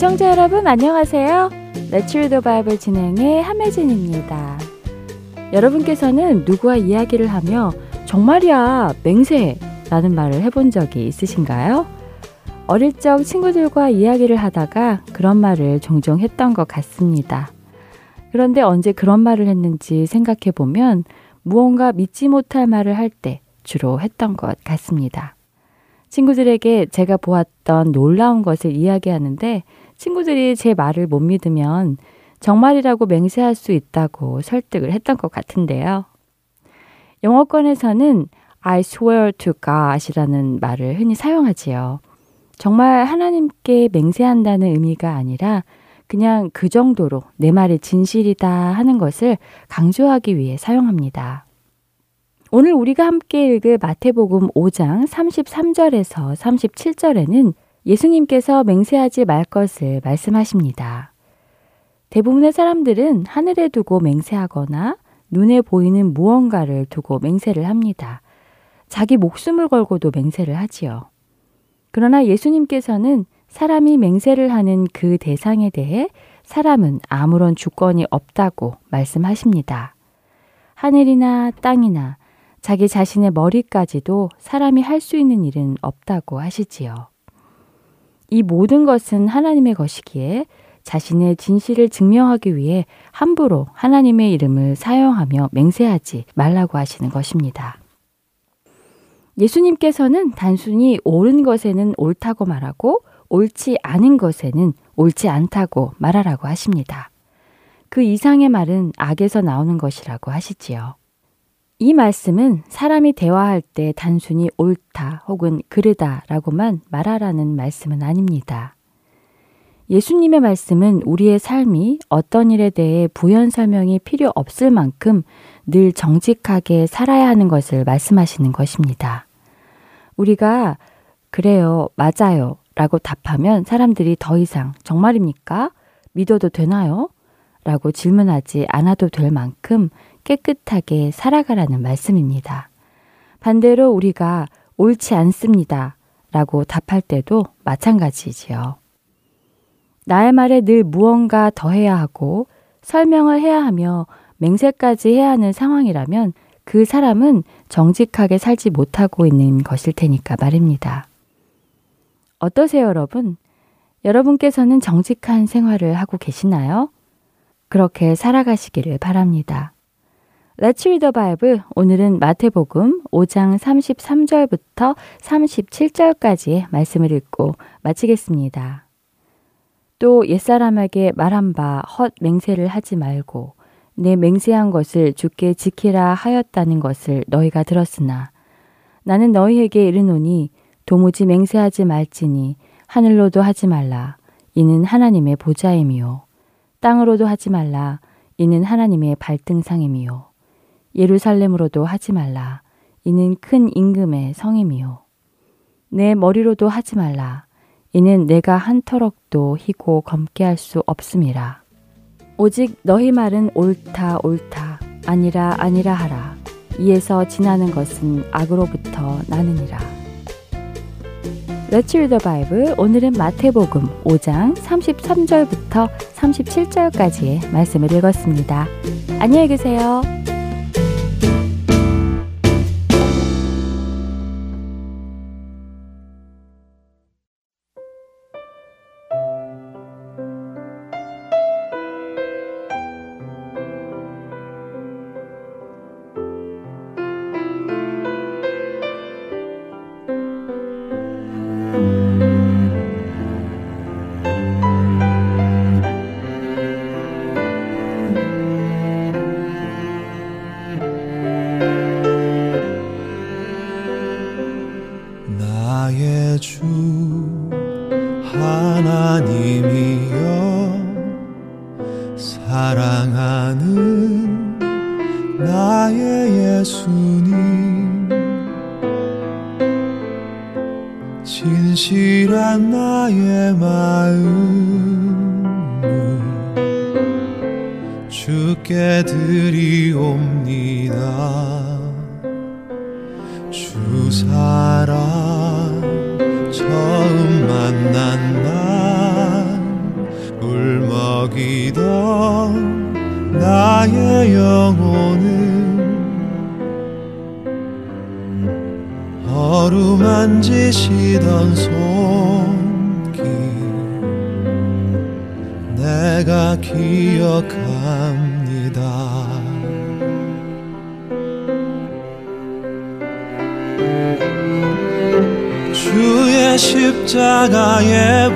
애청자 여러분 안녕하세요. The Bible 진행의 함혜진입니다. 여러분께서는 누구와 이야기를 하며 정말이야 맹세 라는 말을 해본 적이 있으신가요? 어릴 적 친구들과 이야기를 하다가 그런 말을 종종 했던 것 같습니다. 그런데 언제 그런 말을 했는지 생각해 보면 무언가 믿지 못할 말을 할 때 주로 했던 것 같습니다. 친구들에게 제가 보았던 놀라운 것을 이야기하는데 친구들이 제 말을 못 믿으면 정말이라고 맹세할 수 있다고 설득을 했던 것 같은데요. 영어권에서는 I swear to God이라는 말을 흔히 사용하지요. 정말 하나님께 맹세한다는 의미가 아니라 그냥 그 정도로 내 말이 진실이다 하는 것을 강조하기 위해 사용합니다. 오늘 우리가 함께 읽을 마태복음 5장 33절에서 37절에는 예수님께서 맹세하지 말 것을 말씀하십니다. 대부분의 사람들은 하늘에 두고 맹세하거나 눈에 보이는 무언가를 두고 맹세를 합니다. 자기 목숨을 걸고도 맹세를 하지요. 그러나 예수님께서는 사람이 맹세를 하는 그 대상에 대해 사람은 아무런 주권이 없다고 말씀하십니다. 하늘이나 땅이나 자기 자신의 머리까지도 사람이 할 수 있는 일은 없다고 하시지요. 이 모든 것은 하나님의 것이기에 자신의 진실을 증명하기 위해 함부로 하나님의 이름을 사용하며 맹세하지 말라고 하시는 것입니다. 예수님께서는 단순히 옳은 것에는 옳다고 말하고 옳지 않은 것에는 옳지 않다고 말하라고 하십니다. 그 이상의 말은 악에서 나오는 것이라고 하시지요. 이 말씀은 사람이 대화할 때 단순히 옳다 혹은 그르다 라고만 말하라는 말씀은 아닙니다. 예수님의 말씀은 우리의 삶이 어떤 일에 대해 부연 설명이 필요 없을 만큼 늘 정직하게 살아야 하는 것을 말씀하시는 것입니다. 우리가 그래요, 맞아요 라고 답하면 사람들이 더 이상 정말입니까? 믿어도 되나요? 라고 질문하지 않아도 될 만큼 깨끗하게 살아가라는 말씀입니다. 반대로 우리가 옳지 않습니다. 라고 답할 때도 마찬가지지요. 나의 말에 늘 무언가 더 해야 하고 설명을 해야 하며 맹세까지 해야 하는 상황이라면 그 사람은 정직하게 살지 못하고 있는 것일 테니까 말입니다. 어떠세요, 여러분? 여러분께서는 정직한 생활을 하고 계시나요? 그렇게 살아가시기를 바랍니다. Let's read the Bible. 오늘은 마태복음 5장 33절부터 37절까지의 말씀을 읽고 마치겠습니다. 또 옛사람에게 말한 바 헛 맹세를 하지 말고 내 맹세한 것을 주께 지키라 하였다는 것을 너희가 들었으나 나는 너희에게 이르노니 도무지 맹세하지 말지니 하늘로도 하지 말라 이는 하나님의 보좌임이요 땅으로도 하지 말라 이는 하나님의 발등상임이요 예루살렘으로도 하지 말라. 이는 큰 임금의 성임이요. 내 머리로도 하지 말라. 이는 내가 한 터럭도 희고 검게 할 수 없음이라. 오직 너희 말은 옳다 옳다 아니라 아니라 하라. 이에서 지나는 것은 악으로부터 나느니라. Let's read the Bible. 오늘은 마태복음 5장 33절부터 37절까지의 말씀을 읽었습니다. 안녕히 계세요. 나의 예수님. 진실한 나의 마음을 주께 드리옵니다. 주 사랑 처음 만난 날 울먹이던 나의 영혼을 어루만지시던 손길 내가 기억합니다. 주의 십자가의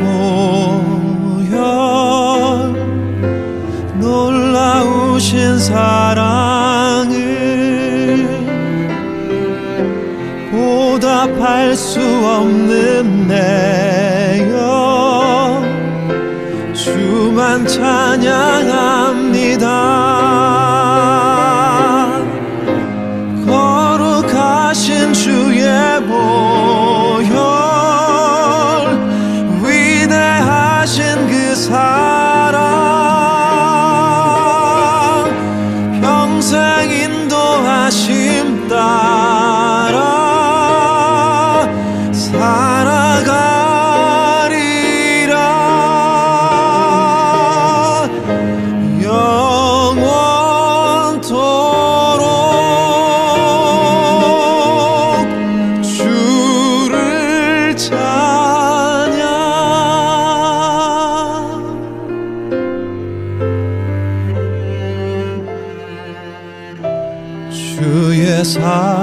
보혈 놀라우신 사랑을 보답할 수 없는 내여 주만 찬양합니다 사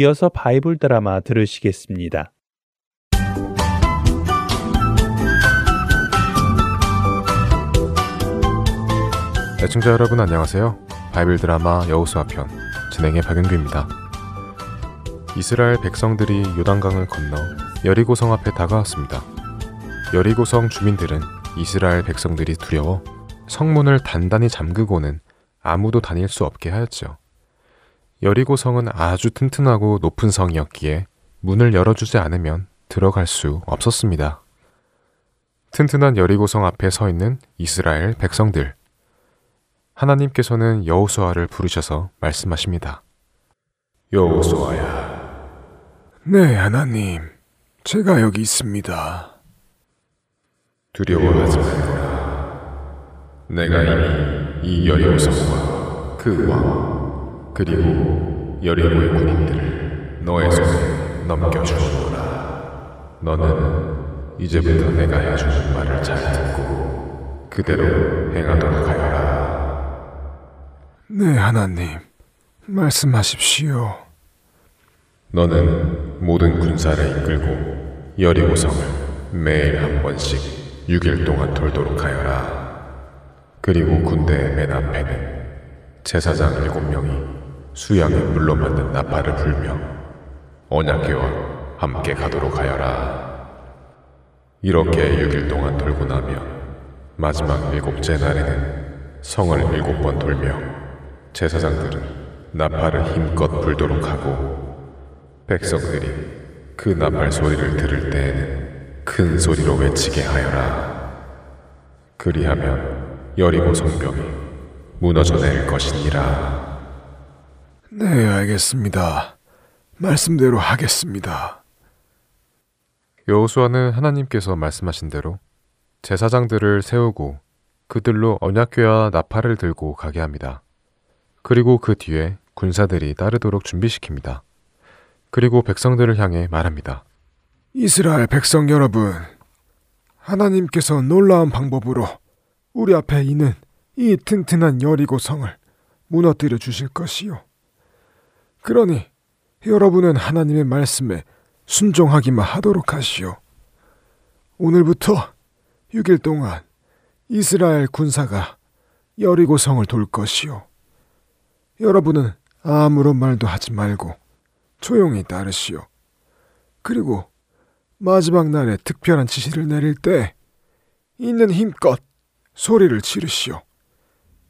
이어서 바이블 드라마 들으시겠습니다. 애청자 여러분 안녕하세요. 바이블 드라마 여호수아 편 진행의 박윤규입니다. 이스라엘 백성들이 요단강을 건너 여리고성 앞에 다가왔습니다. 여리고성 주민들은 이스라엘 백성들이 두려워 성문을 단단히 잠그고는 아무도 다닐 수 없게 하였죠. 여리고 성은 아주 튼튼하고 높은 성이었기에 문을 열어주지 않으면 들어갈 수 없었습니다. 튼튼한 여리고 성 앞에 서 있는 이스라엘 백성들. 하나님께서는 여호수아를 부르셔서 말씀하십니다. 여호수아야. 네, 하나님. 제가 여기 있습니다. 두려워하지 말라. 내가 이미 이 여리고 성과 그 왕, 그리고 여리고의 군인들을 너의 손에 넘겨주노라. 너는 이제부터 내가 해주는 말을 잘 듣고 그대로 행하도록 하여라. 네, 하나님. 말씀하십시오. 너는 모든 군사를 이끌고 여리고성을 매일 한 번씩 6일 동안 돌도록 하여라. 그리고 군대의 맨 앞에는 제사장 일곱 명이 수양에 물로 만든 나팔을 불며 언약궤와 함께 가도록 하여라. 이렇게 6일 동안 돌고 나면 마지막 일곱째 날에는 성을 일곱 번 돌며 제사장들은 나팔을 힘껏 불도록 하고 백성들이 그 나팔 소리를 들을 때에는 큰 소리로 외치게 하여라. 그리하면 여리고 성벽이 무너져 내릴 것이니라. 네, 알겠습니다. 말씀대로 하겠습니다. 여호수아는 하나님께서 말씀하신 대로 제사장들을 세우고 그들로 언약궤와 나팔을 들고 가게 합니다. 그리고 그 뒤에 군사들이 따르도록 준비시킵니다. 그리고 백성들을 향해 말합니다. 이스라엘 백성 여러분, 하나님께서 놀라운 방법으로 우리 앞에 있는 이 튼튼한 여리고 성을 무너뜨려 주실 것이요. 그러니 여러분은 하나님의 말씀에 순종하기만 하도록 하시오. 오늘부터 6일 동안 이스라엘 군사가 여리고 성을 돌 것이요. 여러분은 아무런 말도 하지 말고 조용히 따르시오. 그리고 마지막 날에 특별한 지시를 내릴 때 있는 힘껏 소리를 지르시오.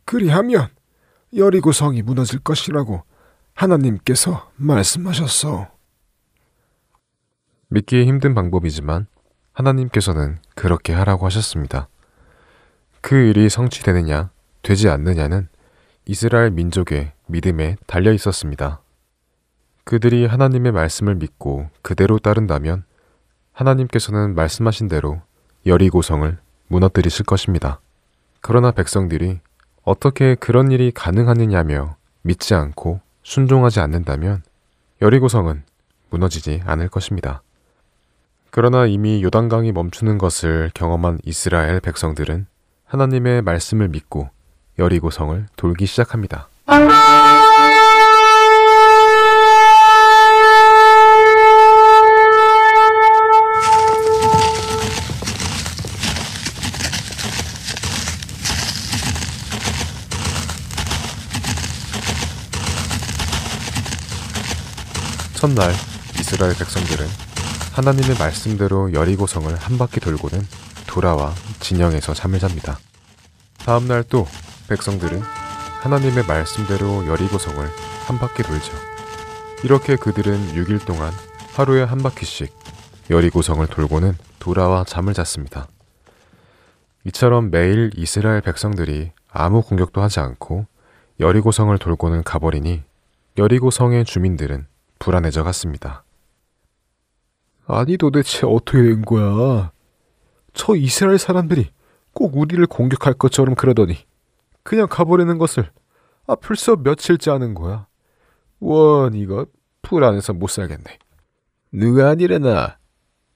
그리하면 여리고 성이 무너질 것이라고 하나님께서 말씀하셨어. 믿기 힘든 방법이지만 하나님께서는 그렇게 하라고 하셨습니다. 그 일이 성취되느냐, 되지 않느냐는 이스라엘 민족의 믿음에 달려 있었습니다. 그들이 하나님의 말씀을 믿고 그대로 따른다면 하나님께서는 말씀하신 대로 여리고성을 무너뜨리실 것입니다. 그러나 백성들이 어떻게 그런 일이 가능하느냐며 믿지 않고 순종하지 않는다면 여리고성은 무너지지 않을 것입니다. 그러나 이미 요단강이 멈추는 것을 경험한 이스라엘 백성들은 하나님의 말씀을 믿고 여리고성을 돌기 시작합니다. 첫날 이스라엘 백성들은 하나님의 말씀대로 여리고성을 한 바퀴 돌고는 돌아와 진영에서 잠을 잡니다. 다음 날 또 백성들은 하나님의 말씀대로 여리고성을 한 바퀴 돌죠. 이렇게 그들은 6일 동안 하루에 한 바퀴씩 여리고성을 돌고는 돌아와 잠을 잤습니다. 이처럼 매일 이스라엘 백성들이 아무 공격도 하지 않고 여리고성을 돌고는 가버리니 여리고성의 주민들은 불안해져 갔습니다. 아니 도대체 어떻게 된 거야? 저 이스라엘 사람들이 꼭 우리를 공격할 것처럼 그러더니 그냥 가버리는 것을 아 벌써 며칠째 하는 거야. 원 이거 불안해서 못 살겠네. 누가 아니래나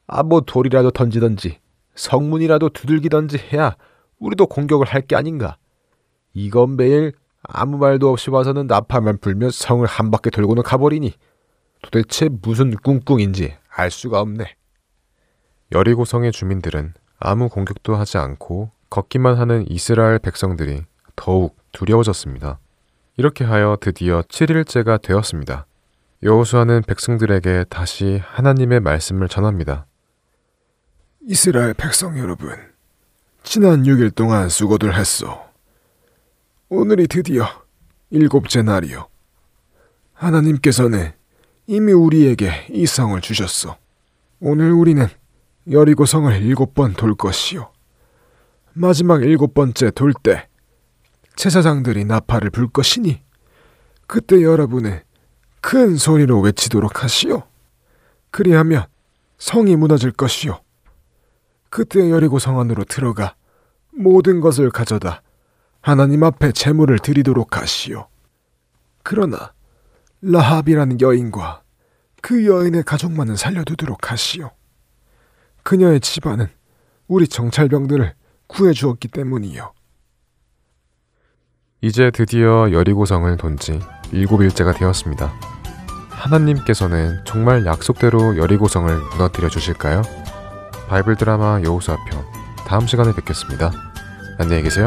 아 뭐 돌이라도 던지던지 성문이라도 두들기던지 해야 우리도 공격을 할 게 아닌가. 이건 매일 아무 말도 없이 와서는 나팔만 불며 성을 한 바퀴 돌고는 가버리니 도대체 무슨 꿍꿍인지 알 수가 없네. 여리고성의 주민들은 아무 공격도 하지 않고 걷기만 하는 이스라엘 백성들이 더욱 두려워졌습니다. 이렇게 하여 드디어 7일째가 되었습니다. 여호수아는 백성들에게 다시 하나님의 말씀을 전합니다. 이스라엘 백성 여러분, 지난 6일 동안 수고들 했소. 오늘이 드디어 일곱째 날이요. 하나님께서는 이미 우리에게 이 성을 주셨소. 오늘 우리는 여리고 성을 일곱 번 돌 것이요. 마지막 일곱 번째 돌 때 제사장들이 나팔을 불 것이니 그때 여러분은 큰 소리로 외치도록 하시오. 그리하면 성이 무너질 것이요. 그때 여리고 성 안으로 들어가 모든 것을 가져다 하나님 앞에 제물을 드리도록 하시오. 그러나 라합이라는 여인과 그 여인의 가족만은 살려두도록 하시오. 그녀의 집안은 우리 정찰병들을 구해 주었기 때문이요. 이제 드디어 여리고성을 돈 지 일곱일째가 되었습니다. 하나님께서는 정말 약속대로 여리고성을 무너뜨려 주실까요? 바이블 드라마 여호수아 편 다음 시간에 뵙겠습니다. 안녕히 계세요.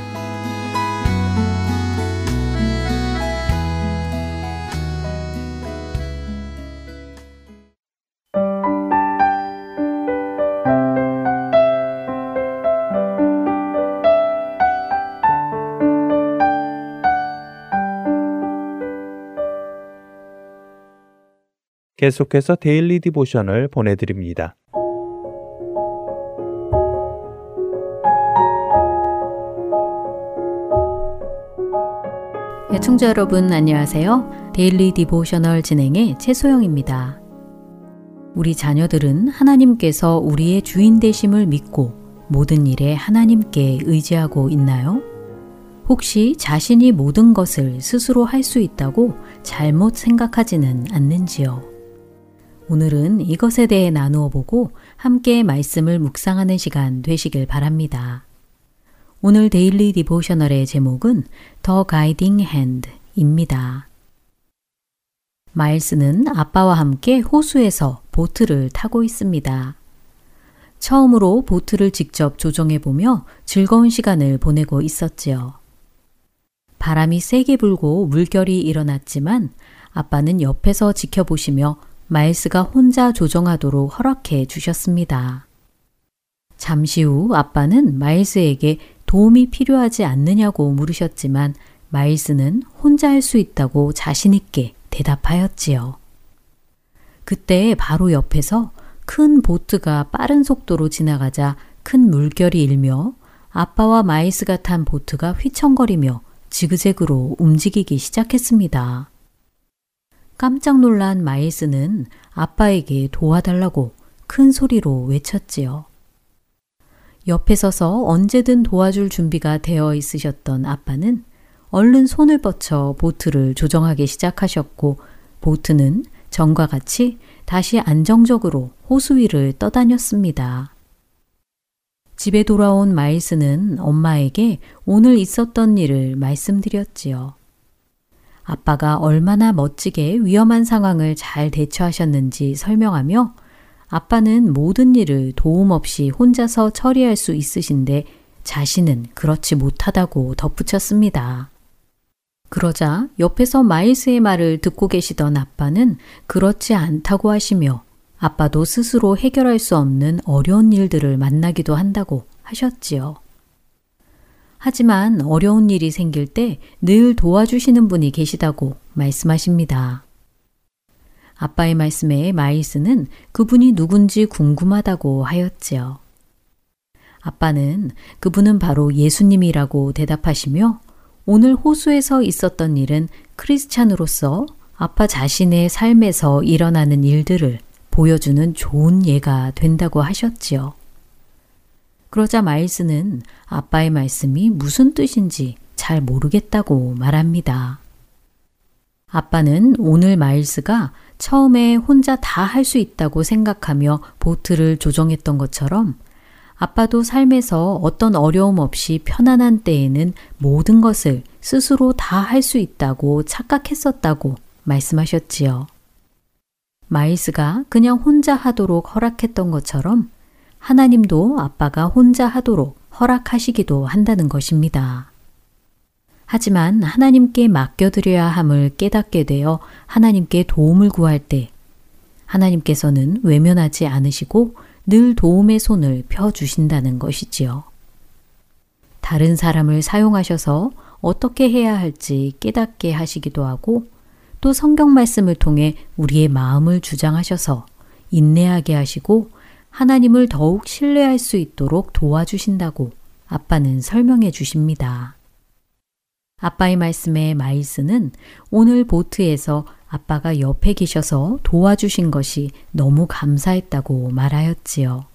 계속해서 Daily Devotional 보내드립니다. 애청자 여러분 안녕하세요. Daily Devotional 진행의 최소영입니다. 우리 자녀들은 하나님께서 우리의 주인 되심을 믿고 모든 일에 하나님께 의지하고 있나요? 혹시 자신이 모든 것을 스스로 할 수 있다고 잘못 생각하지는 않는지요? 오늘은 이것에 대해 나누어 보고 함께 말씀을 묵상하는 시간 되시길 바랍니다. 오늘 Daily Devotional의 제목은 The Guiding Hand입니다. 마일스는 아빠와 함께 호수에서 보트를 타고 있습니다. 처음으로 보트를 직접 조종해 보며 즐거운 시간을 보내고 있었지요. 바람이 세게 불고 물결이 일어났지만 아빠는 옆에서 지켜보시며 마일스가 혼자 조정하도록 허락해 주셨습니다. 잠시 후 아빠는 마일스에게 도움이 필요하지 않느냐고 물으셨지만 마일스는 혼자 할 수 있다고 자신있게 대답하였지요. 그때 바로 옆에서 큰 보트가 빠른 속도로 지나가자 큰 물결이 일며 아빠와 마일스가 탄 보트가 휘청거리며 지그재그로 움직이기 시작했습니다. 깜짝 놀란 마일스는 아빠에게 도와달라고 큰 소리로 외쳤지요. 옆에 서서 언제든 도와줄 준비가 되어 있으셨던 아빠는 얼른 손을 뻗쳐 보트를 조정하기 시작하셨고 보트는 전과 같이 다시 안정적으로 호수 위를 떠다녔습니다. 집에 돌아온 마일스는 엄마에게 오늘 있었던 일을 말씀드렸지요. 아빠가 얼마나 멋지게 위험한 상황을 잘 대처하셨는지 설명하며 아빠는 모든 일을 도움 없이 혼자서 처리할 수 있으신데 자신은 그렇지 못하다고 덧붙였습니다. 그러자 옆에서 마일스의 말을 듣고 계시던 아빠는 그렇지 않다고 하시며 아빠도 스스로 해결할 수 없는 어려운 일들을 만나기도 한다고 하셨지요. 하지만 어려운 일이 생길 때 늘 도와주시는 분이 계시다고 말씀하십니다. 아빠의 말씀에 마일스는 그분이 누군지 궁금하다고 하였지요. 아빠는 그분은 바로 예수님이라고 대답하시며 오늘 호수에서 있었던 일은 크리스찬으로서 아빠 자신의 삶에서 일어나는 일들을 보여주는 좋은 예가 된다고 하셨지요. 그러자 마일스는 아빠의 말씀이 무슨 뜻인지 잘 모르겠다고 말합니다. 아빠는 오늘 마일스가 처음에 혼자 다 할 수 있다고 생각하며 보트를 조정했던 것처럼 아빠도 삶에서 어떤 어려움 없이 편안한 때에는 모든 것을 스스로 다 할 수 있다고 착각했었다고 말씀하셨지요. 마일스가 그냥 혼자 하도록 허락했던 것처럼 하나님도 아빠가 혼자 하도록 허락하시기도 한다는 것입니다. 하지만 하나님께 맡겨드려야 함을 깨닫게 되어 하나님께 도움을 구할 때 하나님께서는 외면하지 않으시고 늘 도움의 손을 펴주신다는 것이지요. 다른 사람을 사용하셔서 어떻게 해야 할지 깨닫게 하시기도 하고 또 성경 말씀을 통해 우리의 마음을 주장하셔서 인내하게 하시고 하나님을 더욱 신뢰할 수 있도록 도와주신다고 아빠는 설명해 주십니다. 아빠의 말씀에 마일스는 오늘 보트에서 아빠가 옆에 계셔서 도와주신 것이 너무 감사했다고 말하였지요.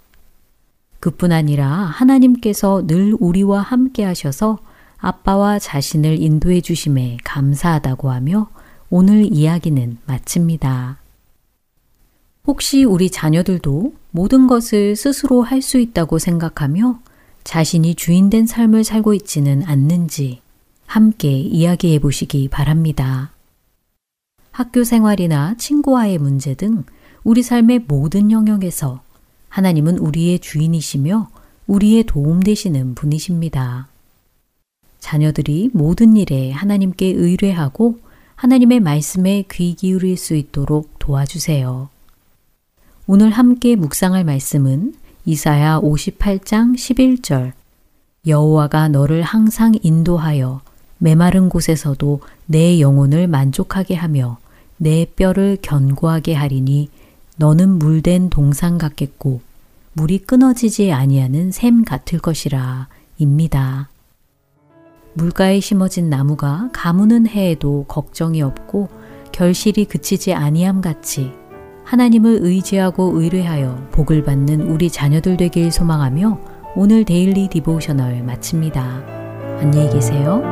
그뿐 아니라 하나님께서 늘 우리와 함께 하셔서 아빠와 자신을 인도해 주심에 감사하다고 하며 오늘 이야기는 마칩니다. 혹시 우리 자녀들도 모든 것을 스스로 할 수 있다고 생각하며 자신이 주인된 삶을 살고 있지는 않는지 함께 이야기해 보시기 바랍니다. 학교 생활이나 친구와의 문제 등 우리 삶의 모든 영역에서 하나님은 우리의 주인이시며 우리의 도움 되시는 분이십니다. 자녀들이 모든 일에 하나님께 의뢰하고 하나님의 말씀에 귀 기울일 수 있도록 도와주세요. 오늘 함께 묵상할 말씀은 이사야 58장 11절 여호와가 너를 항상 인도하여 메마른 곳에서도 내 영혼을 만족하게 하며 내 뼈를 견고하게 하리니 너는 물된 동상 같겠고 물이 끊어지지 아니하는 샘 같을 것이라 입니다. 물가에 심어진 나무가 가무는 해에도 걱정이 없고 결실이 그치지 아니함 같이 하나님을 의지하고 의뢰하여 복을 받는 우리 자녀들 되길 소망하며 오늘 데일리 디보셔널 마칩니다. 안녕히 계세요.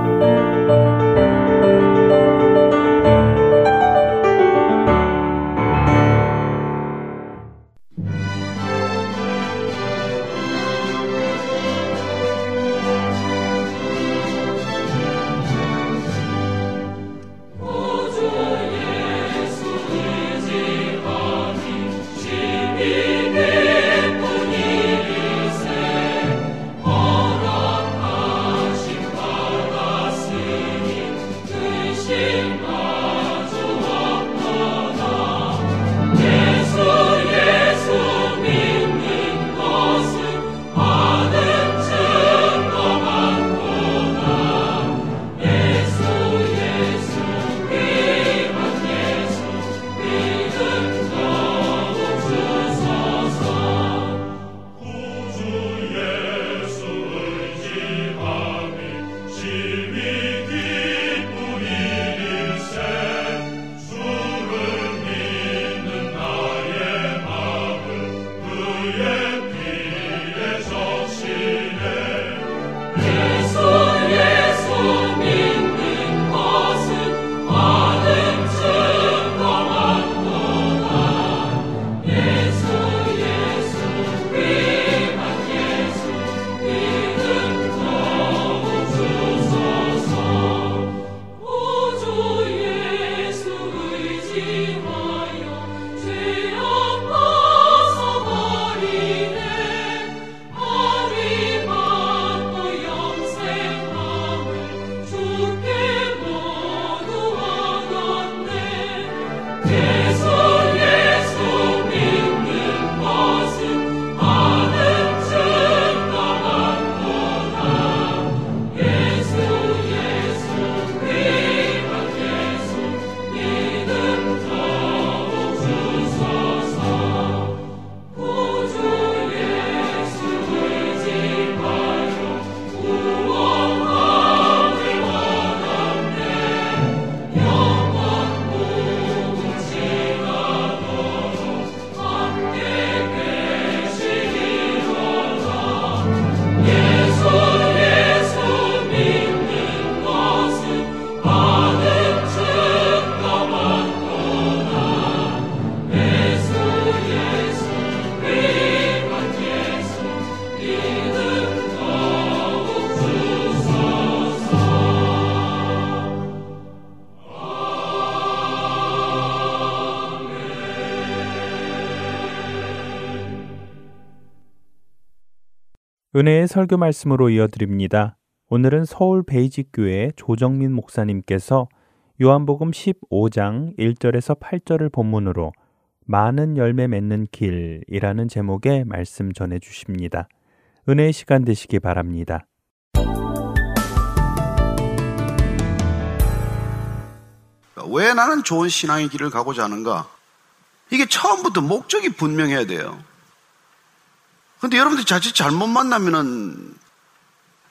은혜의 설교 말씀으로 이어드립니다. 오늘은 서울 베이직교회 조정민 목사님께서 요한복음 15장 1절에서 8절을 본문으로 많은 열매 맺는 길이라는 제목의 말씀 전해 주십니다. 은혜의 시간 되시기 바랍니다. 왜 나는 좋은 신앙의 길을 가고자 하는가? 이게 처음부터 목적이 분명해야 돼요. 근데 여러분들이 자칫 잘못 만나면은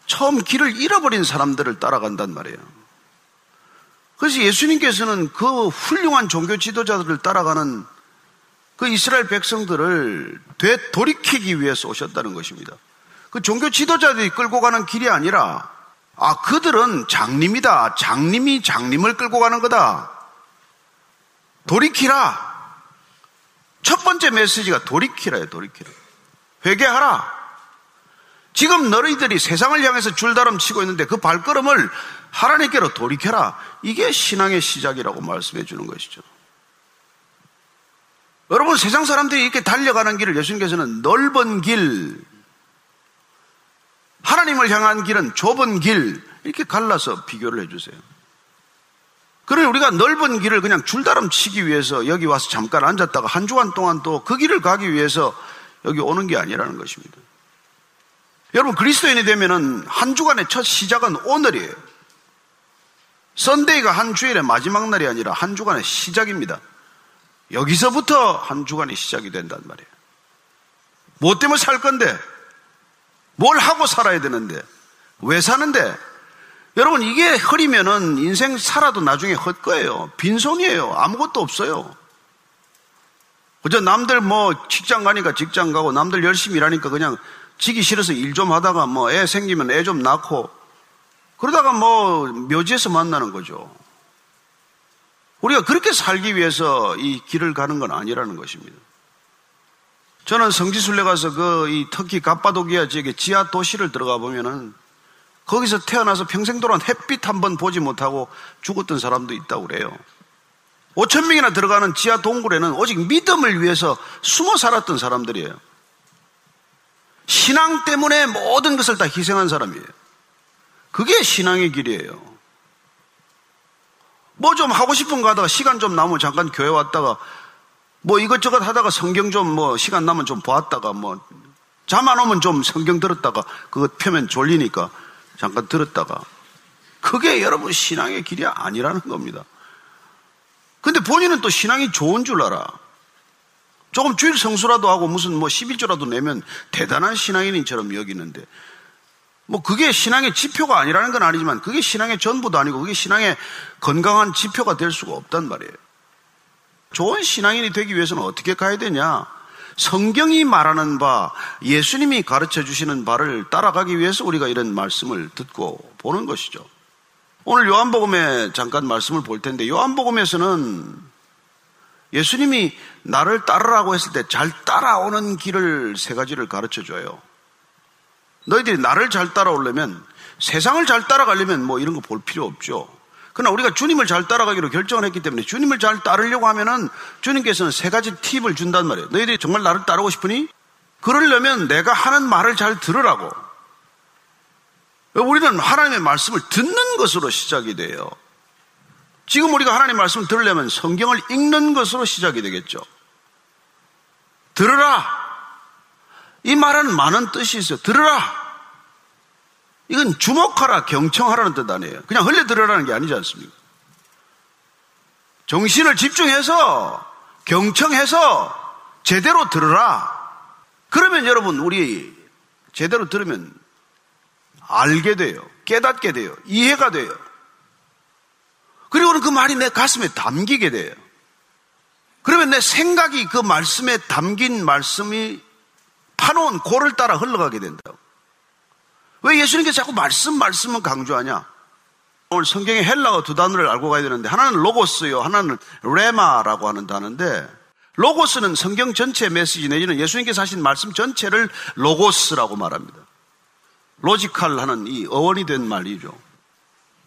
처음 길을 잃어버린 사람들을 따라간단 말이에요. 그래서 예수님께서는 그 훌륭한 종교 지도자들을 따라가는 그 이스라엘 백성들을 되돌이키기 위해서 오셨다는 것입니다. 그 종교 지도자들이 끌고 가는 길이 아니라 아, 그들은 장님이다. 장님이 장님을 끌고 가는 거다. 돌이키라. 첫 번째 메시지가 돌이키라요, 돌이키라. 회개하라. 지금 너희들이 세상을 향해서 줄다름 치고 있는데 그 발걸음을 하나님께로 돌이켜라. 이게 신앙의 시작이라고 말씀해 주는 것이죠. 여러분, 세상 사람들이 이렇게 달려가는 길을 예수님께서는 넓은 길, 하나님을 향한 길은 좁은 길, 이렇게 갈라서 비교를 해 주세요. 그러니 우리가 넓은 길을 그냥 줄다름 치기 위해서 여기 와서 잠깐 앉았다가 한 주간 동안 또 그 길을 가기 위해서 여기 오는 게 아니라는 것입니다. 여러분 그리스도인이 되면은 한 주간의 첫 시작은 오늘이에요. 썬데이가 한 주일의 마지막 날이 아니라 한 주간의 시작입니다. 여기서부터 한 주간이 시작이 된단 말이에요. 뭐 때문에 살 건데? 뭘 하고 살아야 되는데? 왜 사는데? 여러분 이게 흐리면은 인생 살아도 나중에 헛 거예요. 빈손이에요. 아무것도 없어요. 그저 남들 뭐 직장 가니까 직장 가고 남들 열심히 일하니까 그냥 지기 싫어서 일 좀 하다가 뭐 애 생기면 애 좀 낳고 그러다가 뭐 묘지에서 만나는 거죠. 우리가 그렇게 살기 위해서 이 길을 가는 건 아니라는 것입니다. 저는 성지순례 가서 그 이 터키 갑바도기아 지역의 지하 도시를 들어가 보면은 거기서 태어나서 평생 동안 햇빛 한 번 보지 못하고 죽었던 사람도 있다고 그래요. 5천 명이나 들어가는 지하 동굴에는 오직 믿음을 위해서 숨어 살았던 사람들이에요. 신앙 때문에 모든 것을 다 희생한 사람이에요. 그게 신앙의 길이에요. 뭐 좀 하고 싶은 거 하다가 시간 좀 남으면 잠깐 교회 왔다가 뭐 이것저것 하다가 성경 좀 뭐 시간 남으면 좀 보았다가 뭐 잠 안 오면 좀 성경 들었다가 그거 펴면 졸리니까 잠깐 들었다가 그게 여러분 신앙의 길이 아니라는 겁니다. 근데 본인은 또 신앙이 좋은 줄 알아. 조금 주일 성수라도 하고 무슨 뭐 11조라도 내면 대단한 신앙인처럼 여기는데 뭐 그게 신앙의 지표가 아니라는 건 아니지만 그게 신앙의 전부도 아니고 그게 신앙의 건강한 지표가 될 수가 없단 말이에요. 좋은 신앙인이 되기 위해서는 어떻게 가야 되냐? 성경이 말하는 바, 예수님이 가르쳐 주시는 바를 따라가기 위해서 우리가 이런 말씀을 듣고 보는 것이죠. 오늘 요한복음에 잠깐 말씀을 볼 텐데, 요한복음에서는 예수님이 나를 따르라고 했을 때 잘 따라오는 길을 세 가지를 가르쳐 줘요. 너희들이 나를 잘 따라오려면 세상을 잘 따라가려면 뭐 이런 거 볼 필요 없죠. 그러나 우리가 주님을 잘 따라가기로 결정을 했기 때문에 주님을 잘 따르려고 하면은 주님께서는 세 가지 팁을 준단 말이에요. 너희들이 정말 나를 따르고 싶으니 그러려면 내가 하는 말을 잘 들으라고. 우리는 하나님의 말씀을 듣는 것으로 시작이 돼요. 지금 우리가 하나님의 말씀을 들으려면 성경을 읽는 것으로 시작이 되겠죠. 들으라. 이 말은 많은 뜻이 있어요. 들으라. 이건 주목하라, 경청하라는 뜻 아니에요. 그냥 흘려 들으라는 게 아니지 않습니까? 정신을 집중해서, 경청해서 제대로 들으라. 그러면 여러분, 우리 제대로 들으면 알게 돼요. 깨닫게 돼요. 이해가 돼요. 그리고는 그 말이 내 가슴에 담기게 돼요. 그러면 내 생각이 그 말씀에 담긴 말씀이 파놓은 골을 따라 흘러가게 된다고. 왜 예수님께서 자꾸 말씀, 말씀을 강조하냐? 오늘 성경에 헬라어 두 단어를 알고 가야 되는데, 하나는 로고스요, 하나는 레마라고 하는 단어인데, 로고스는 성경 전체 메시지 내지는 예수님께서 하신 말씀 전체를 로고스라고 말합니다. logical 하는 이 어원이 된 말이죠.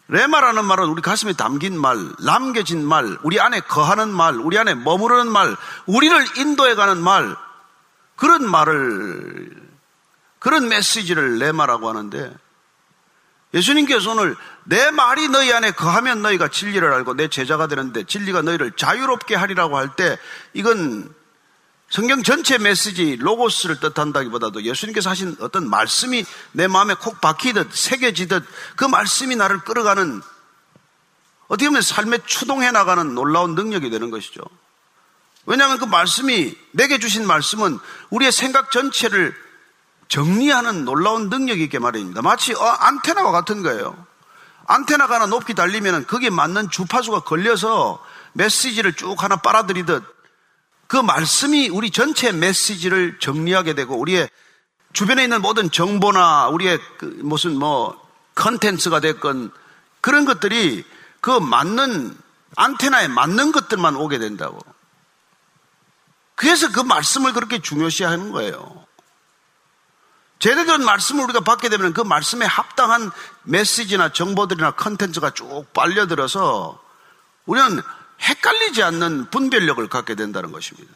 레마라는 말은 우리 가슴에 담긴 말, 남겨진 말, 우리 안에 거하는 말, 우리 안에 머무르는 말, 우리를 인도해 가는 말, 그런 말을 그런 메시지를 내마라고 하는데 예수님께서 오늘 내 말이 너희 안에 거하면 너희가 진리를 알고 내 제자가 되는데 진리가 너희를 자유롭게 하리라고 할 때 이건 성경 전체 메시지 로고스를 뜻한다기보다도 예수님께서 하신 어떤 말씀이 내 마음에 콕 박히듯 새겨지듯 그 말씀이 나를 끌어가는 어떻게 보면 삶에 추동해 나가는 놀라운 능력이 되는 것이죠. 왜냐하면 그 말씀이 내게 주신 말씀은 우리의 생각 전체를 정리하는 놀라운 능력이 있게 말입니다. 마치 어, 안테나와 같은 거예요. 안테나가 하나 높이 달리면 거기에 맞는 주파수가 걸려서 메시지를 쭉 하나 빨아들이듯 그 말씀이 우리 전체 메시지를 정리하게 되고 우리의 주변에 있는 모든 정보나 우리의 그 무슨 뭐 컨텐츠가 됐건 그런 것들이 그 맞는 안테나에 맞는 것들만 오게 된다고. 그래서 그 말씀을 그렇게 중요시 하는 거예요. 제대로 된 말씀을 우리가 받게 되면 그 말씀에 합당한 메시지나 정보들이나 컨텐츠가 쭉 빨려들어서 우리는 헷갈리지 않는 분별력을 갖게 된다는 것입니다.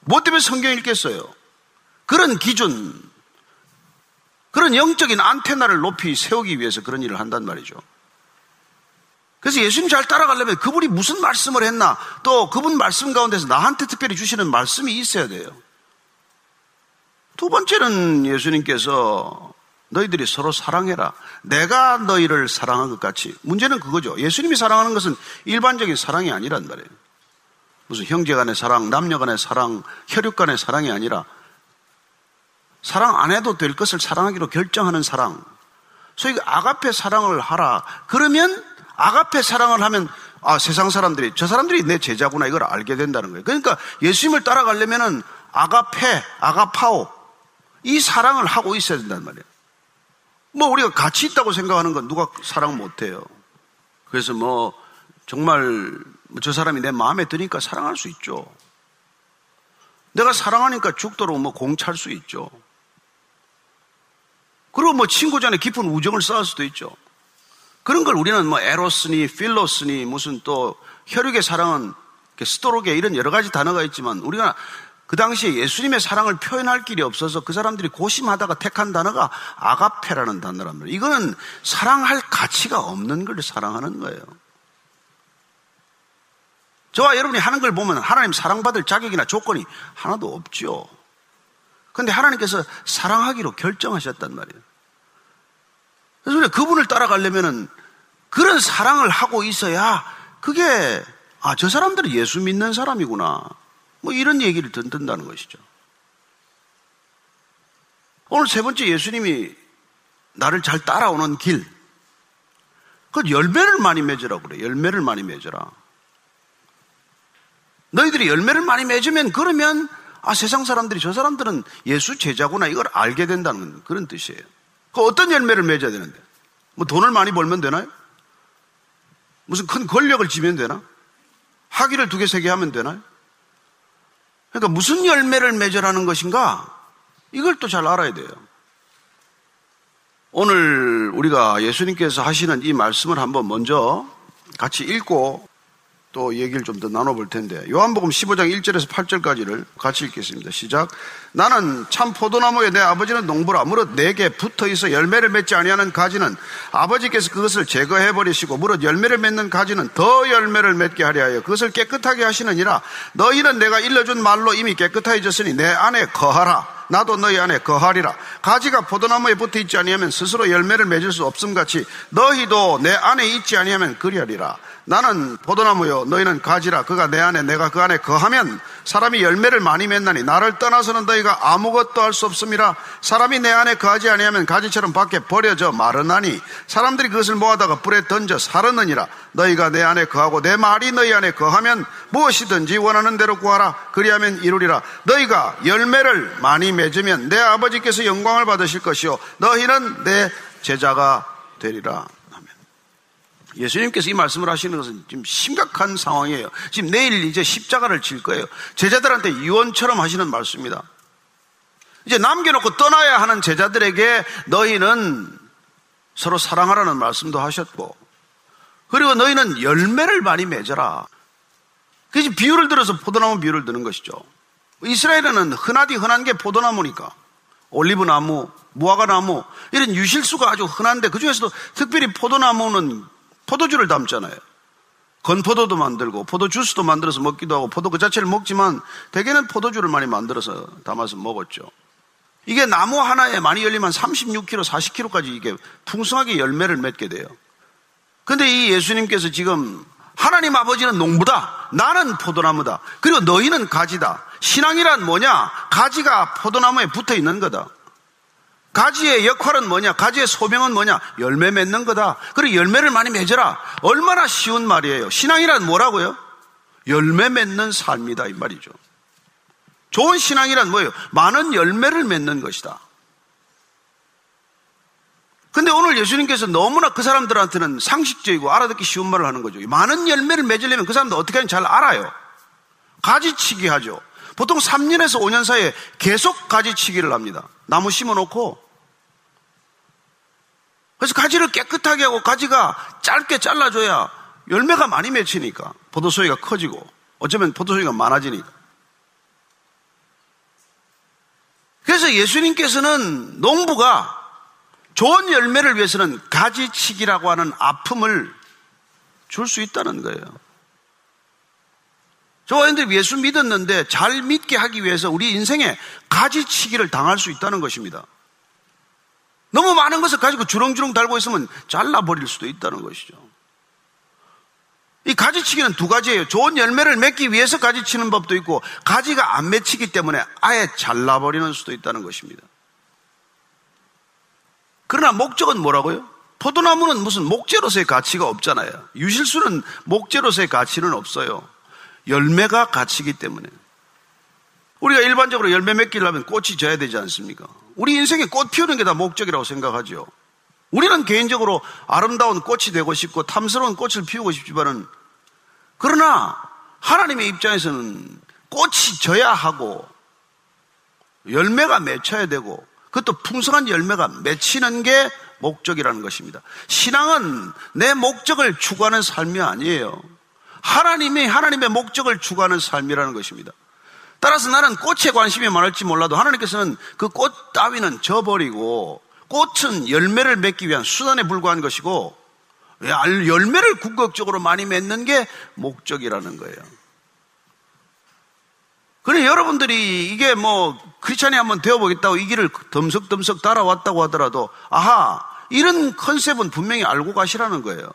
뭐 때문에 성경 읽겠어요? 그런 기준, 그런 영적인 안테나를 높이 세우기 위해서 그런 일을 한단 말이죠. 그래서 예수님 잘 따라가려면 그분이 무슨 말씀을 했나, 또 그분 말씀 가운데서 나한테 특별히 주시는 말씀이 있어야 돼요. 두 번째는 예수님께서 너희들이 서로 사랑해라. 내가 너희를 사랑한 것 같이. 문제는 그거죠. 예수님이 사랑하는 것은 일반적인 사랑이 아니란 말이에요. 무슨 형제 간의 사랑, 남녀 간의 사랑, 혈육 간의 사랑이 아니라 사랑 안 해도 될 것을 사랑하기로 결정하는 사랑. 소위 그 아가페 사랑을 하라. 그러면 아가페 사랑을 하면 아, 세상 사람들이 저 사람들이 내 제자구나 이걸 알게 된다는 거예요. 그러니까 예수님을 따라가려면은 아가페, 아가파오 이 사랑을 하고 있어야 된단 말이에요. 뭐 우리가 가치 있다고 생각하는 건 누가 사랑 못 해요. 그래서 뭐 정말 저 사람이 내 마음에 드니까 사랑할 수 있죠. 내가 사랑하니까 죽도록 뭐 공찰 수 있죠. 그리고 뭐 친구 전에 깊은 우정을 쌓을 수도 있죠. 그런 걸 우리는 뭐 에로스니 필로스니 무슨 또 혈육의 사랑은 스토로게 이런 여러 가지 단어가 있지만 우리가 그 당시에 예수님의 사랑을 표현할 길이 없어서 그 사람들이 고심하다가 택한 단어가 아가페라는 말이에요. 이거는 사랑할 가치가 없는 걸 사랑하는 거예요. 저와 여러분이 하는 걸 보면 하나님 사랑받을 자격이나 조건이 하나도 없죠. 그런데 하나님께서 사랑하기로 결정하셨단 말이에요. 그래서 그분을 따라가려면은 그런 사랑을 하고 있어야 그게 아, 저 사람들은 예수 믿는 사람이구나. 뭐 이런 얘기를 듣는다는 것이죠. 오늘 세 번째 예수님이 나를 잘 따라오는 길. 그 열매를 많이 맺으라고 그래. 열매를 많이 맺어라. 너희들이 열매를 많이 맺으면 그러면 아 세상 사람들이 저 사람들은 예수 제자구나 이걸 알게 된다는 그런 뜻이에요. 그 어떤 열매를 맺어야 되는데? 뭐 돈을 많이 벌면 되나요? 무슨 큰 권력을 지면 되나? 학위를 두 개, 세 개 하면 되나요? 그러니까 무슨 열매를 맺으라는 것인가? 이걸 또 잘 알아야 돼요. 오늘 우리가 예수님께서 하시는 이 말씀을 한번 먼저 같이 읽고 또 얘기를 좀 더 나눠볼 텐데 요한복음 15장 1절에서 8절까지를 같이 읽겠습니다. 시작. 나는 참 포도나무에 내 아버지는 농부라 무릇 내게 붙어 있어 열매를 맺지 아니하는 가지는 아버지께서 그것을 제거해 버리시고 무릇 열매를 맺는 가지는 더 열매를 맺게 하려 하여 그것을 깨끗하게 하시느니라 너희는 내가 일러준 말로 이미 깨끗해졌으니 내 안에 거하라. 나도 너희 안에 거하리라. 가지가 포도나무에 붙어 있지 아니하면 스스로 열매를 맺을 수 없음 같이 너희도 내 안에 있지 아니하면 그리하리라. 나는 포도나무요 너희는 가지라. 그가 내 안에 내가 그 안에 거하면 사람이 열매를 많이 맺나니 나를 떠나서는 너희가 아무것도 할 수 없음이라 사람이 내 안에 거하지 아니하면 가지처럼 밖에 버려져 마르나니 사람들이 그것을 모아다가 불에 던져 사르느니라. 너희가 내 안에 거하고 내 말이 너희 안에 거하면 무엇이든지 원하는 대로 구하라. 그리하면 이루리라. 너희가 열매를 많이 맺으면 내 아버지께서 영광을 받으실 것이요. 너희는 내 제자가 되리라 예수님께서 이 말씀을 하시는 것은 지금 심각한 상황이에요. 지금 내일 이제 십자가를 질 거예요. 제자들한테 유언처럼 하시는 말씀입니다. 이제 남겨놓고 떠나야 하는 제자들에게 너희는 서로 사랑하라는 말씀도 하셨고, 그리고 너희는 열매를 많이 맺어라. 그래서 비유를 들어서 포도나무 비유를 드는 것이죠. 이스라엘에는 흔하디 흔한 게 포도나무니까 올리브나무, 무화과나무 이런 유실수가 아주 흔한데 그 중에서도 특별히 포도나무는 포도주를 담잖아요. 건포도도 만들고 포도 주스도 만들어서 먹기도 하고 포도 그 자체를 먹지만 대개는 포도주를 많이 만들어서 담아서 먹었죠. 이게 나무 하나에 많이 열리면 36kg, 40kg까지 이게 풍성하게 열매를 맺게 돼요. 근데 이 예수님께서 지금 하나님 아버지는 농부다. 나는 포도나무다. 그리고 너희는 가지다. 신앙이란 뭐냐? 가지가 포도나무에 붙어 있는 거다. 가지의 역할은 뭐냐? 가지의 소명은 뭐냐? 열매 맺는 거다. 그리고 열매를 많이 맺어라. 얼마나 쉬운 말이에요. 신앙이란 뭐라고요? 열매 맺는 삶이다. 이 말이죠. 좋은 신앙이란 뭐예요? 많은 열매를 맺는 것이다. 근데 오늘 예수님께서 너무나 그 사람들한테는 상식적이고 알아듣기 쉬운 말을 하는 거죠. 많은 열매를 맺으려면 그 사람들 어떻게 하는지 잘 알아요. 가지치기 하죠. 보통 3년에서 5년 사이에 계속 가지치기를 합니다. 나무 심어놓고 그래서 가지를 깨끗하게 하고 가지가 짧게 잘라줘야 열매가 많이 맺히니까 포도소리가 커지고 어쩌면 포도소리가 많아지니까 그래서 예수님께서는 농부가 좋은 열매를 위해서는 가지치기라고 하는 아픔을 줄 수 있다는 거예요. 저와 여러분들이 예수 믿었는데 잘 믿게 하기 위해서 우리 인생에 가지치기를 당할 수 있다는 것입니다. 너무 많은 것을 가지고 주렁주렁 달고 있으면 잘라버릴 수도 있다는 것이죠. 이 가지치기는 두 가지예요. 좋은 열매를 맺기 위해서 가지치는 법도 있고 가지가 안 맺히기 때문에 아예 잘라버리는 수도 있다는 것입니다. 그러나 목적은 뭐라고요? 포도나무는 무슨 목재로서의 가치가 없잖아요. 유실수는 목재로서의 가치는 없어요. 열매가 가치이기 때문에. 우리가 일반적으로 열매 맺기를 면 꽃이 져야 되지 않습니까? 우리 인생에 꽃 피우는 게 다 목적이라고 생각하죠. 우리는 개인적으로 아름다운 꽃이 되고 싶고 탐스러운 꽃을 피우고 싶지만은 그러나 하나님의 입장에서는 꽃이 져야 하고 열매가 맺혀야 되고 그것도 풍성한 열매가 맺히는 게 목적이라는 것입니다. 신앙은 내 목적을 추구하는 삶이 아니에요. 하나님이 하나님의 목적을 추구하는 삶이라는 것입니다. 따라서 나는 꽃에 관심이 많을지 몰라도 하나님께서는 그 꽃 따위는 져버리고 꽃은 열매를 맺기 위한 수단에 불과한 것이고 열매를 궁극적으로 많이 맺는 게 목적이라는 거예요. 그래 여러분들이 이게 뭐 크리스찬이 한번 되어보겠다고 이 길을 덤석덤석 따라왔다고 하더라도 아하 이런 컨셉은 분명히 알고 가시라는 거예요.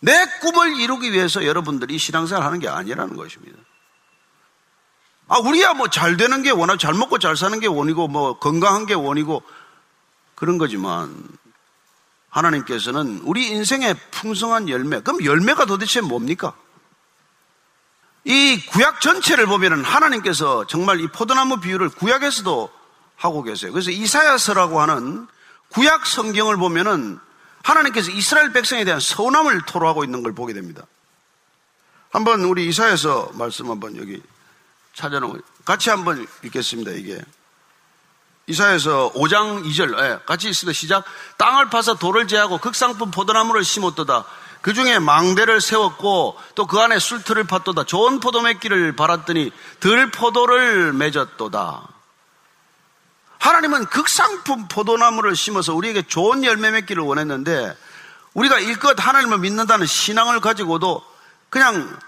내 꿈을 이루기 위해서 여러분들이 신앙생활 하는 게 아니라는 것입니다. 아, 우리야 뭐 잘 되는 게 원하고 잘 먹고 잘 사는 게 원이고 뭐 건강한 게 원이고 그런 거지만 하나님께서는 우리 인생의 풍성한 열매, 그럼 열매가 도대체 뭡니까? 이 구약 전체를 보면은 하나님께서 정말 이 포도나무 비유를 구약에서도 하고 계세요. 그래서 이사야서라고 하는 구약 성경을 보면은 하나님께서 이스라엘 백성에 대한 서운함을 토로하고 있는 걸 보게 됩니다. 한번 우리 이사야서 말씀 한번 여기 찾아놓은 같이 한번 읽겠습니다. 이게 이사야서 5장 2절 예, 같이 있습니다. 시작. 땅을 파서 돌을 제하고 극상품 포도나무를 심었도다. 그 중에 망대를 세웠고 또 그 안에 술틀을 팠도다. 좋은 포도 맺기를 바랐더니 들 포도를 맺었도다. 하나님은 극상품 포도나무를 심어서 우리에게 좋은 열매 맺기를 원했는데 우리가 일껏 하나님을 믿는다는 신앙을 가지고도 그냥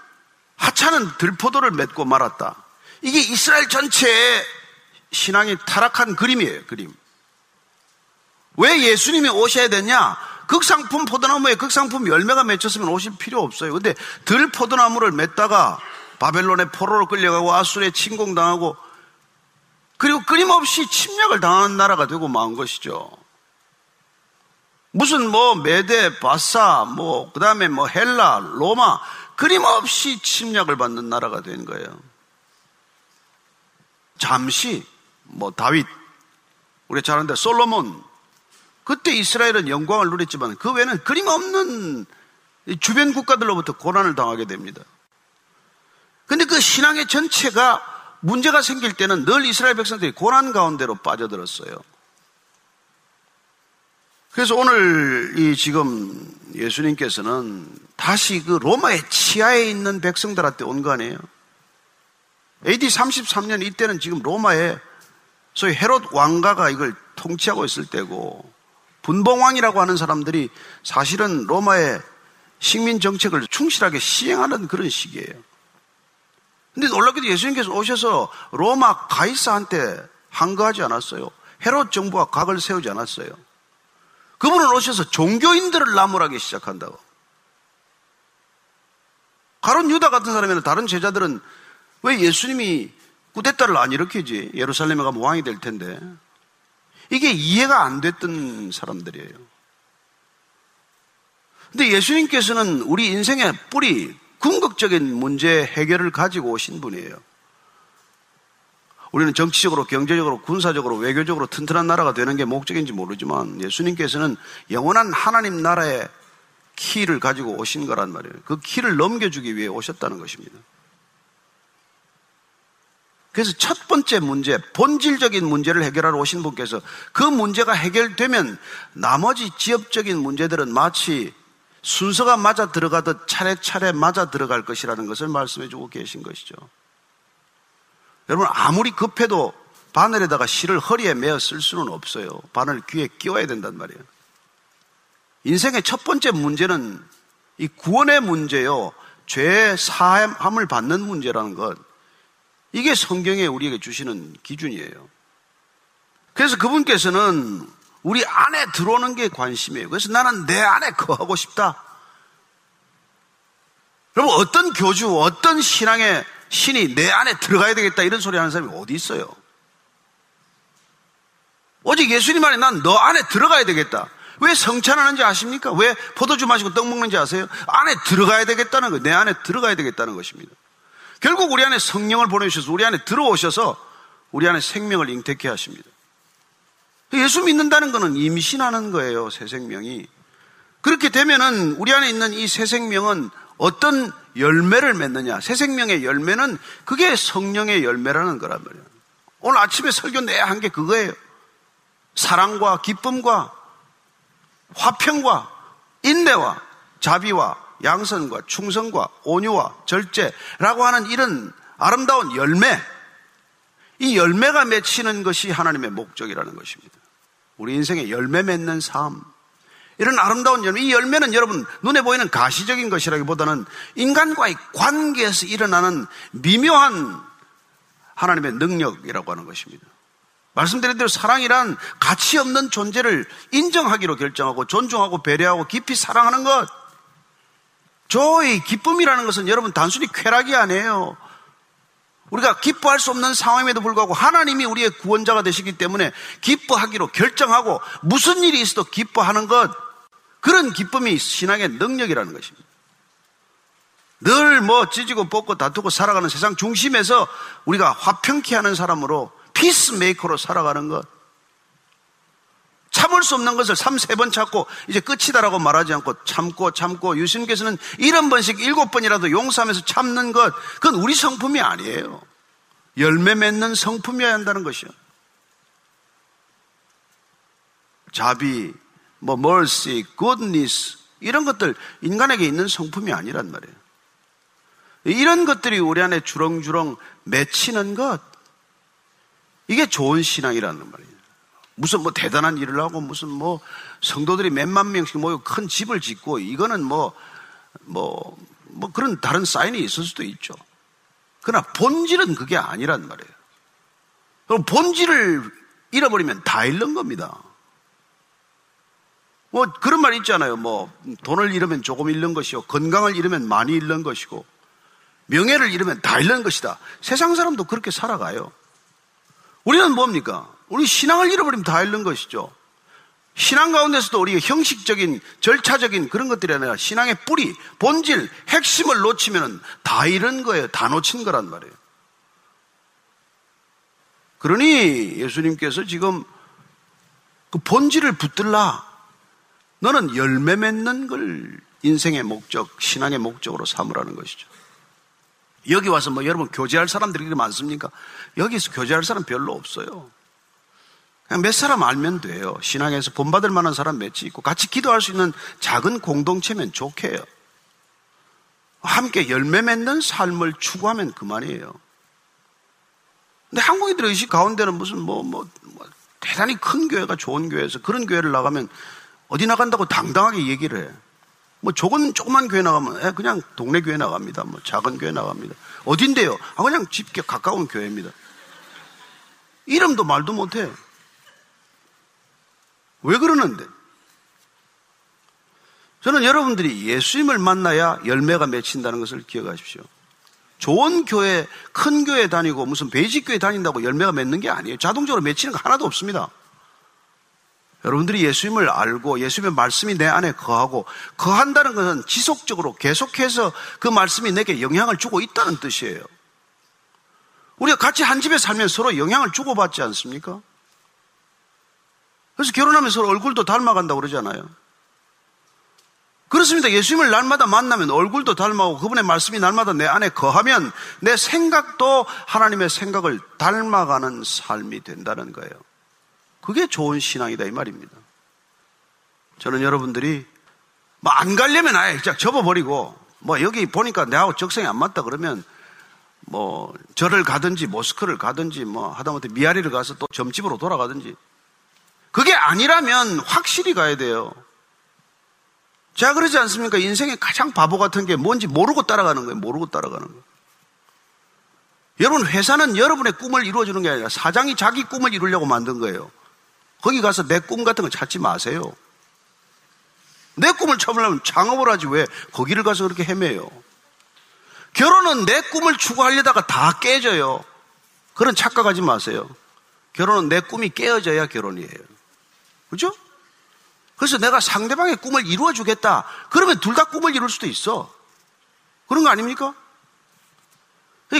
하찮은 들포도를 맺고 말았다. 이게 이스라엘 전체의 신앙이 타락한 그림이에요, 그림. 왜 예수님이 오셔야 되냐? 극상품 포도나무에 극상품 열매가 맺혔으면 오실 필요 없어요. 근데 들 포도나무를 맺다가 바벨론의 포로로 끌려가고 아수르에 침공당하고 그리고 끊임없이 침략을 당하는 나라가 되고 만 것이죠. 무슨 뭐 메데, 바사, 뭐 그다음에 뭐 헬라, 로마 끊임없이 침략을 받는 나라가 된 거예요. 잠시 뭐 다윗 우리 잘 아는데 솔로몬 그때 이스라엘은 영광을 누렸지만 그 외에는 그림없는 주변 국가들로부터 고난을 당하게 됩니다. 근데 그 신앙의 전체가 문제가 생길 때는 늘 이스라엘 백성들이 고난 가운데로 빠져들었어요. 그래서 오늘 이 지금 예수님께서는 다시 그 로마의 치하에 있는 백성들한테 온 거 아니에요? AD 33년 이때는 지금 로마에 소위 헤롯 왕가가 이걸 통치하고 있을 때고 분봉왕이라고 하는 사람들이 사실은 로마의 식민 정책을 충실하게 시행하는 그런 시기예요. 근데 놀랍게도 예수님께서 오셔서 로마 가이사한테 항거하지 않았어요. 헤롯 정부와 각을 세우지 않았어요. 그분은 오셔서 종교인들을 나무라기 시작한다고. 가론 유다 같은 사람이나 다른 제자들은 왜 예수님이 꾸데타를 안 일으키지? 예루살렘에 가면 왕이 될 텐데. 이게 이해가 안 됐던 사람들이에요. 근데 예수님께서는 우리 인생의 뿌리, 궁극적인 문제 해결을 가지고 오신 분이에요. 우리는 정치적으로, 경제적으로, 군사적으로, 외교적으로 튼튼한 나라가 되는 게 목적인지 모르지만 예수님께서는 영원한 하나님 나라의 키를 가지고 오신 거란 말이에요. 그 키를 넘겨주기 위해 오셨다는 것입니다. 그래서 첫 번째 문제, 본질적인 문제를 해결하러 오신 분께서 그 문제가 해결되면 나머지 지역적인 문제들은 마치 순서가 맞아 들어가듯 차례차례 맞아 들어갈 것이라는 것을 말씀해 주고 계신 것이죠. 여러분, 아무리 급해도 바늘에다가 실을 허리에 매어 쓸 수는 없어요. 바늘 귀에 끼워야 된단 말이에요. 인생의 첫 번째 문제는 이 구원의 문제요. 죄 사함을 받는 문제라는 것. 이게 성경에 우리에게 주시는 기준이에요. 그래서 그분께서는 우리 안에 들어오는 게 관심이에요. 그래서 나는 내 안에 거하고 싶다. 여러분, 어떤 교주, 어떤 신앙의 신이 내 안에 들어가야 되겠다 이런 소리 하는 사람이 어디 있어요? 오직 예수님 안에 난 너 안에 들어가야 되겠다. 왜 성찬하는지 아십니까? 왜 포도주 마시고 떡 먹는지 아세요? 안에 들어가야 되겠다는 거예요. 내 안에 들어가야 되겠다는 것입니다. 결국 우리 안에 성령을 보내주셔서 우리 안에 들어오셔서 우리 안에 생명을 잉태케 하십니다. 예수 믿는다는 것은 임신하는 거예요, 새 생명이. 그렇게 되면은 우리 안에 있는 이 새 생명은 어떤 열매를 맺느냐. 새 생명의 열매는 그게 성령의 열매라는 거란 말이에요. 오늘 아침에 설교 내야 한 게 그거예요. 사랑과 기쁨과 화평과 인내와 자비와 양선과 충성과 온유와 절제라고 하는 이런 아름다운 열매, 이 열매가 맺히는 것이 하나님의 목적이라는 것입니다. 우리 인생의 열매 맺는 삶. 이런 아름다운 열매, 이 열매는 여러분 눈에 보이는 가시적인 것이라기보다는 인간과의 관계에서 일어나는 미묘한 하나님의 능력이라고 하는 것입니다. 말씀드린 대로 사랑이란 가치 없는 존재를 인정하기로 결정하고 존중하고 배려하고 깊이 사랑하는 것. 저의 기쁨이라는 것은 여러분 단순히 쾌락이 아니에요. 우리가 기뻐할 수 없는 상황임에도 불구하고 하나님이 우리의 구원자가 되시기 때문에 기뻐하기로 결정하고 무슨 일이 있어도 기뻐하는 것. 그런 기쁨이 신앙의 능력이라는 것입니다. 늘 뭐 지지고 볶고 다투고 살아가는 세상 중심에서 우리가 화평케 하는 사람으로 peacemaker로 살아가는 것. 참을 수 없는 것을 3, 3번 참고 이제 끝이다라고 말하지 않고 참고 참고 예수님께서는 일흔 번씩 일곱 번이라도 용서하면서 참는 것 그건 우리 성품이 아니에요. 열매 맺는 성품이어야 한다는 것이요. 자비, 뭐 mercy, goodness 이런 것들 인간에게 있는 성품이 아니란 말이에요. 이런 것들이 우리 안에 주렁주렁 맺히는 것 이게 좋은 신앙이라는 말이에요. 무슨 뭐 대단한 일을 하고 무슨 뭐 성도들이 몇만 명씩 모여 큰 집을 짓고 이거는 뭐, 뭐, 뭐 그런 다른 사인이 있을 수도 있죠. 그러나 본질은 그게 아니란 말이에요. 그럼 본질을 잃어버리면 다 잃는 겁니다. 뭐 그런 말 있잖아요. 뭐 돈을 잃으면 조금 잃는 것이요. 건강을 잃으면 많이 잃는 것이고 명예를 잃으면 다 잃는 것이다. 세상 사람도 그렇게 살아가요. 우리는 뭡니까? 우리 신앙을 잃어버리면 다 잃는 것이죠. 신앙 가운데서도 우리가 형식적인, 절차적인 그런 것들이 아니라 신앙의 뿌리, 본질, 핵심을 놓치면 다 잃은 거예요. 다 놓친 거란 말이에요. 그러니 예수님께서 지금 그 본질을 붙들라. 너는 열매 맺는 걸 인생의 목적, 신앙의 목적으로 삼으라는 것이죠. 여기 와서 뭐 여러분 교제할 사람들이 많습니까? 여기서 교제할 사람 별로 없어요. 그냥 몇 사람 알면 돼요. 신앙에서 본받을 만한 사람 몇이 있고 같이 기도할 수 있는 작은 공동체면 좋게요. 함께 열매 맺는 삶을 추구하면 그만이에요. 근데 한국인들의 의식 가운데는 무슨 뭐, 뭐, 뭐 대단히 큰 교회가 좋은 교회에서 그런 교회를 나가면 어디 나간다고 당당하게 얘기를 해. 뭐 조금 조그만 교회 나가면 에, 그냥 동네 교회 나갑니다. 뭐 작은 교회 나갑니다. 어딘데요? 아 그냥 집 가까운 교회입니다. 이름도 말도 못해. 왜 그러는데? 저는 여러분들이 예수님을 만나야 열매가 맺힌다는 것을 기억하십시오. 좋은 교회, 큰 교회 다니고 무슨 베이직 교회 다닌다고 열매가 맺는 게 아니에요. 자동적으로 맺히는 거 하나도 없습니다. 여러분들이 예수님을 알고 예수님의 말씀이 내 안에 거하고 거한다는 것은 지속적으로 계속해서 그 말씀이 내게 영향을 주고 있다는 뜻이에요. 우리가 같이 한 집에 살면 서로 영향을 주고받지 않습니까? 그래서 결혼하면 서로 얼굴도 닮아간다고 그러잖아요. 그렇습니다. 예수님을 날마다 만나면 얼굴도 닮아오고 그분의 말씀이 날마다 내 안에 거하면 내 생각도 하나님의 생각을 닮아가는 삶이 된다는 거예요. 그게 좋은 신앙이다 이 말입니다. 저는 여러분들이 뭐 안 가려면 아예 그냥 접어버리고 뭐 여기 보니까 내하고 적성이 안 맞다 그러면 뭐 절을 가든지 모스크를 가든지 뭐 하다못해 미아리를 가서 또 점집으로 돌아가든지 그게 아니라면 확실히 가야 돼요. 제가 그러지 않습니까? 인생의 가장 바보 같은 게 뭔지 모르고 따라가는 거예요. 모르고 따라가는 거예요. 여러분, 회사는 여러분의 꿈을 이루어주는 게 아니라 사장이 자기 꿈을 이루려고 만든 거예요. 거기 가서 내 꿈 같은 거 찾지 마세요. 내 꿈을 찾으려면 창업을 하지 왜 거기를 가서 그렇게 헤매요. 결혼은 내 꿈을 추구하려다가 다 깨져요. 그런 착각하지 마세요. 결혼은 내 꿈이 깨어져야 결혼이에요. 그죠? 그래서 내가 상대방의 꿈을 이루어 주겠다. 그러면 둘 다 꿈을 이룰 수도 있어. 그런 거 아닙니까?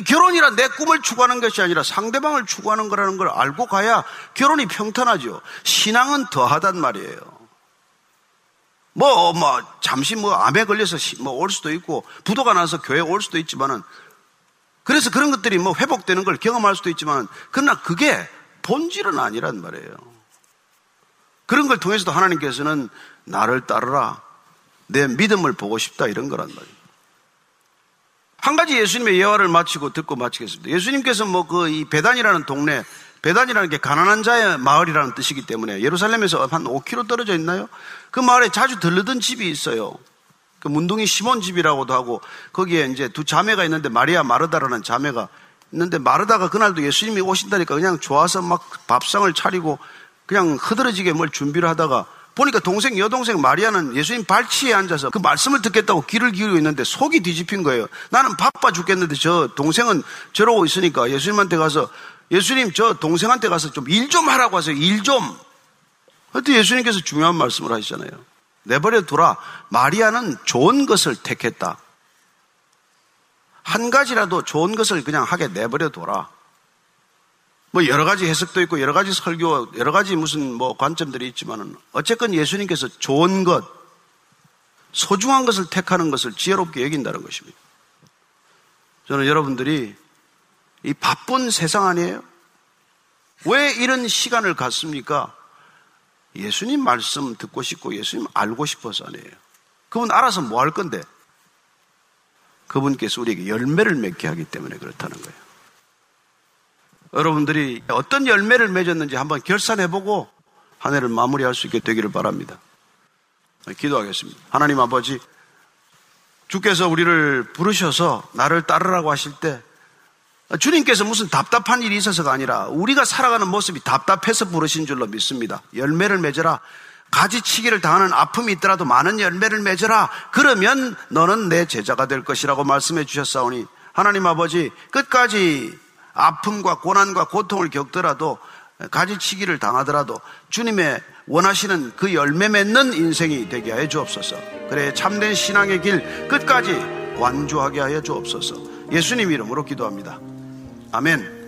결혼이란 내 꿈을 추구하는 것이 아니라 상대방을 추구하는 거라는 걸 알고 가야 결혼이 평탄하죠. 신앙은 더하단 말이에요. 뭐, 뭐, 잠시 뭐, 암에 걸려서 뭐 올 수도 있고, 부도가 나서 교회 올 수도 있지만은, 그래서 그런 것들이 뭐 회복되는 걸 경험할 수도 있지만, 그러나 그게 본질은 아니란 말이에요. 그런 걸 통해서도 하나님께서는 나를 따르라. 내 믿음을 보고 싶다. 이런 거란 말이에요. 한 가지 예수님의 예화를 마치고 듣고 마치겠습니다. 예수님께서 뭐 그 이 배단이라는 동네, 배단이라는 게 가난한 자의 마을이라는 뜻이기 때문에 예루살렘에서 한 5km 떨어져 있나요? 그 마을에 자주 들르던 집이 있어요. 그 문둥이 시몬 집이라고도 하고 거기에 이제 두 자매가 있는데 마리아 마르다라는 자매가 있는데 마르다가 그날도 예수님이 오신다니까 그냥 좋아서 막 밥상을 차리고 그냥 흐드러지게 뭘 준비를 하다가 보니까 동생, 여동생 마리아는 예수님 발치에 앉아서 그 말씀을 듣겠다고 귀를 기울이고 있는데 속이 뒤집힌 거예요. 나는 바빠 죽겠는데 저 동생은 저러고 있으니까 예수님한테 가서 예수님 저 동생한테 가서 좀 일좀 하라고 하세요. 일 좀. 그때 예수님께서 중요한 말씀을 하시잖아요. 내버려 두라. 마리아는 좋은 것을 택했다. 한 가지라도 좋은 것을 그냥 하게 내버려 둬라. 뭐 여러 가지 해석도 있고 여러 가지 설교, 여러 가지 무슨 뭐 관점들이 있지만은 어쨌건 예수님께서 좋은 것, 소중한 것을 택하는 것을 지혜롭게 여긴다는 것입니다. 저는 여러분들이 이 바쁜 세상 아니에요? 왜 이런 시간을 갖습니까? 예수님 말씀 듣고 싶고 예수님 알고 싶어서 아니에요. 그분 알아서 뭐 할 건데? 그분께서 우리에게 열매를 맺게 하기 때문에 그렇다는 거예요. 여러분들이 어떤 열매를 맺었는지 한번 결산해보고 한 해를 마무리할 수 있게 되기를 바랍니다. 기도하겠습니다. 하나님 아버지, 주께서 우리를 부르셔서 나를 따르라고 하실 때 주님께서 무슨 답답한 일이 있어서가 아니라 우리가 살아가는 모습이 답답해서 부르신 줄로 믿습니다. 열매를 맺어라. 가지치기를 당하는 아픔이 있더라도 많은 열매를 맺어라. 그러면 너는 내 제자가 될 것이라고 말씀해 주셨사오니 하나님 아버지 끝까지 아픔과 고난과 고통을 겪더라도 가지치기를 당하더라도 주님의 원하시는 그 열매 맺는 인생이 되게 하여 주옵소서. 그래 참된 신앙의 길 끝까지 완주하게 하여 주옵소서. 예수님 이름으로 기도합니다. 아멘.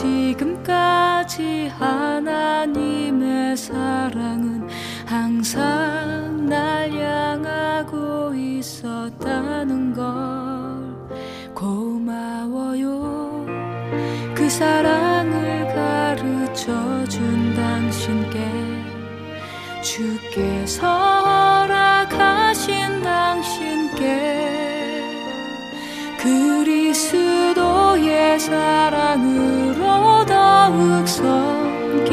지금까지 하나님의 사랑은 항상 날 향하고 있었다는 걸 고마워요. 그 사랑을 가르쳐 준 당신께 주께서 허락하신 당신께 그리스도의 사랑으로 더욱 섬기며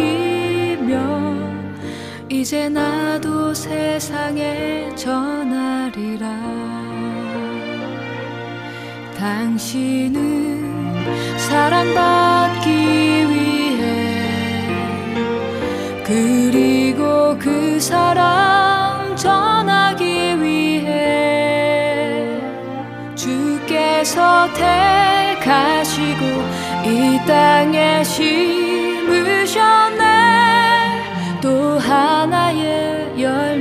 이제 나도 세상에 전하리라. 당신은 사랑받기 위해 그리고 그 사랑 전하기 위해 주께서 택하시고 이 땅에 심으셨네. 또 하나의 열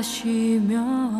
바라시며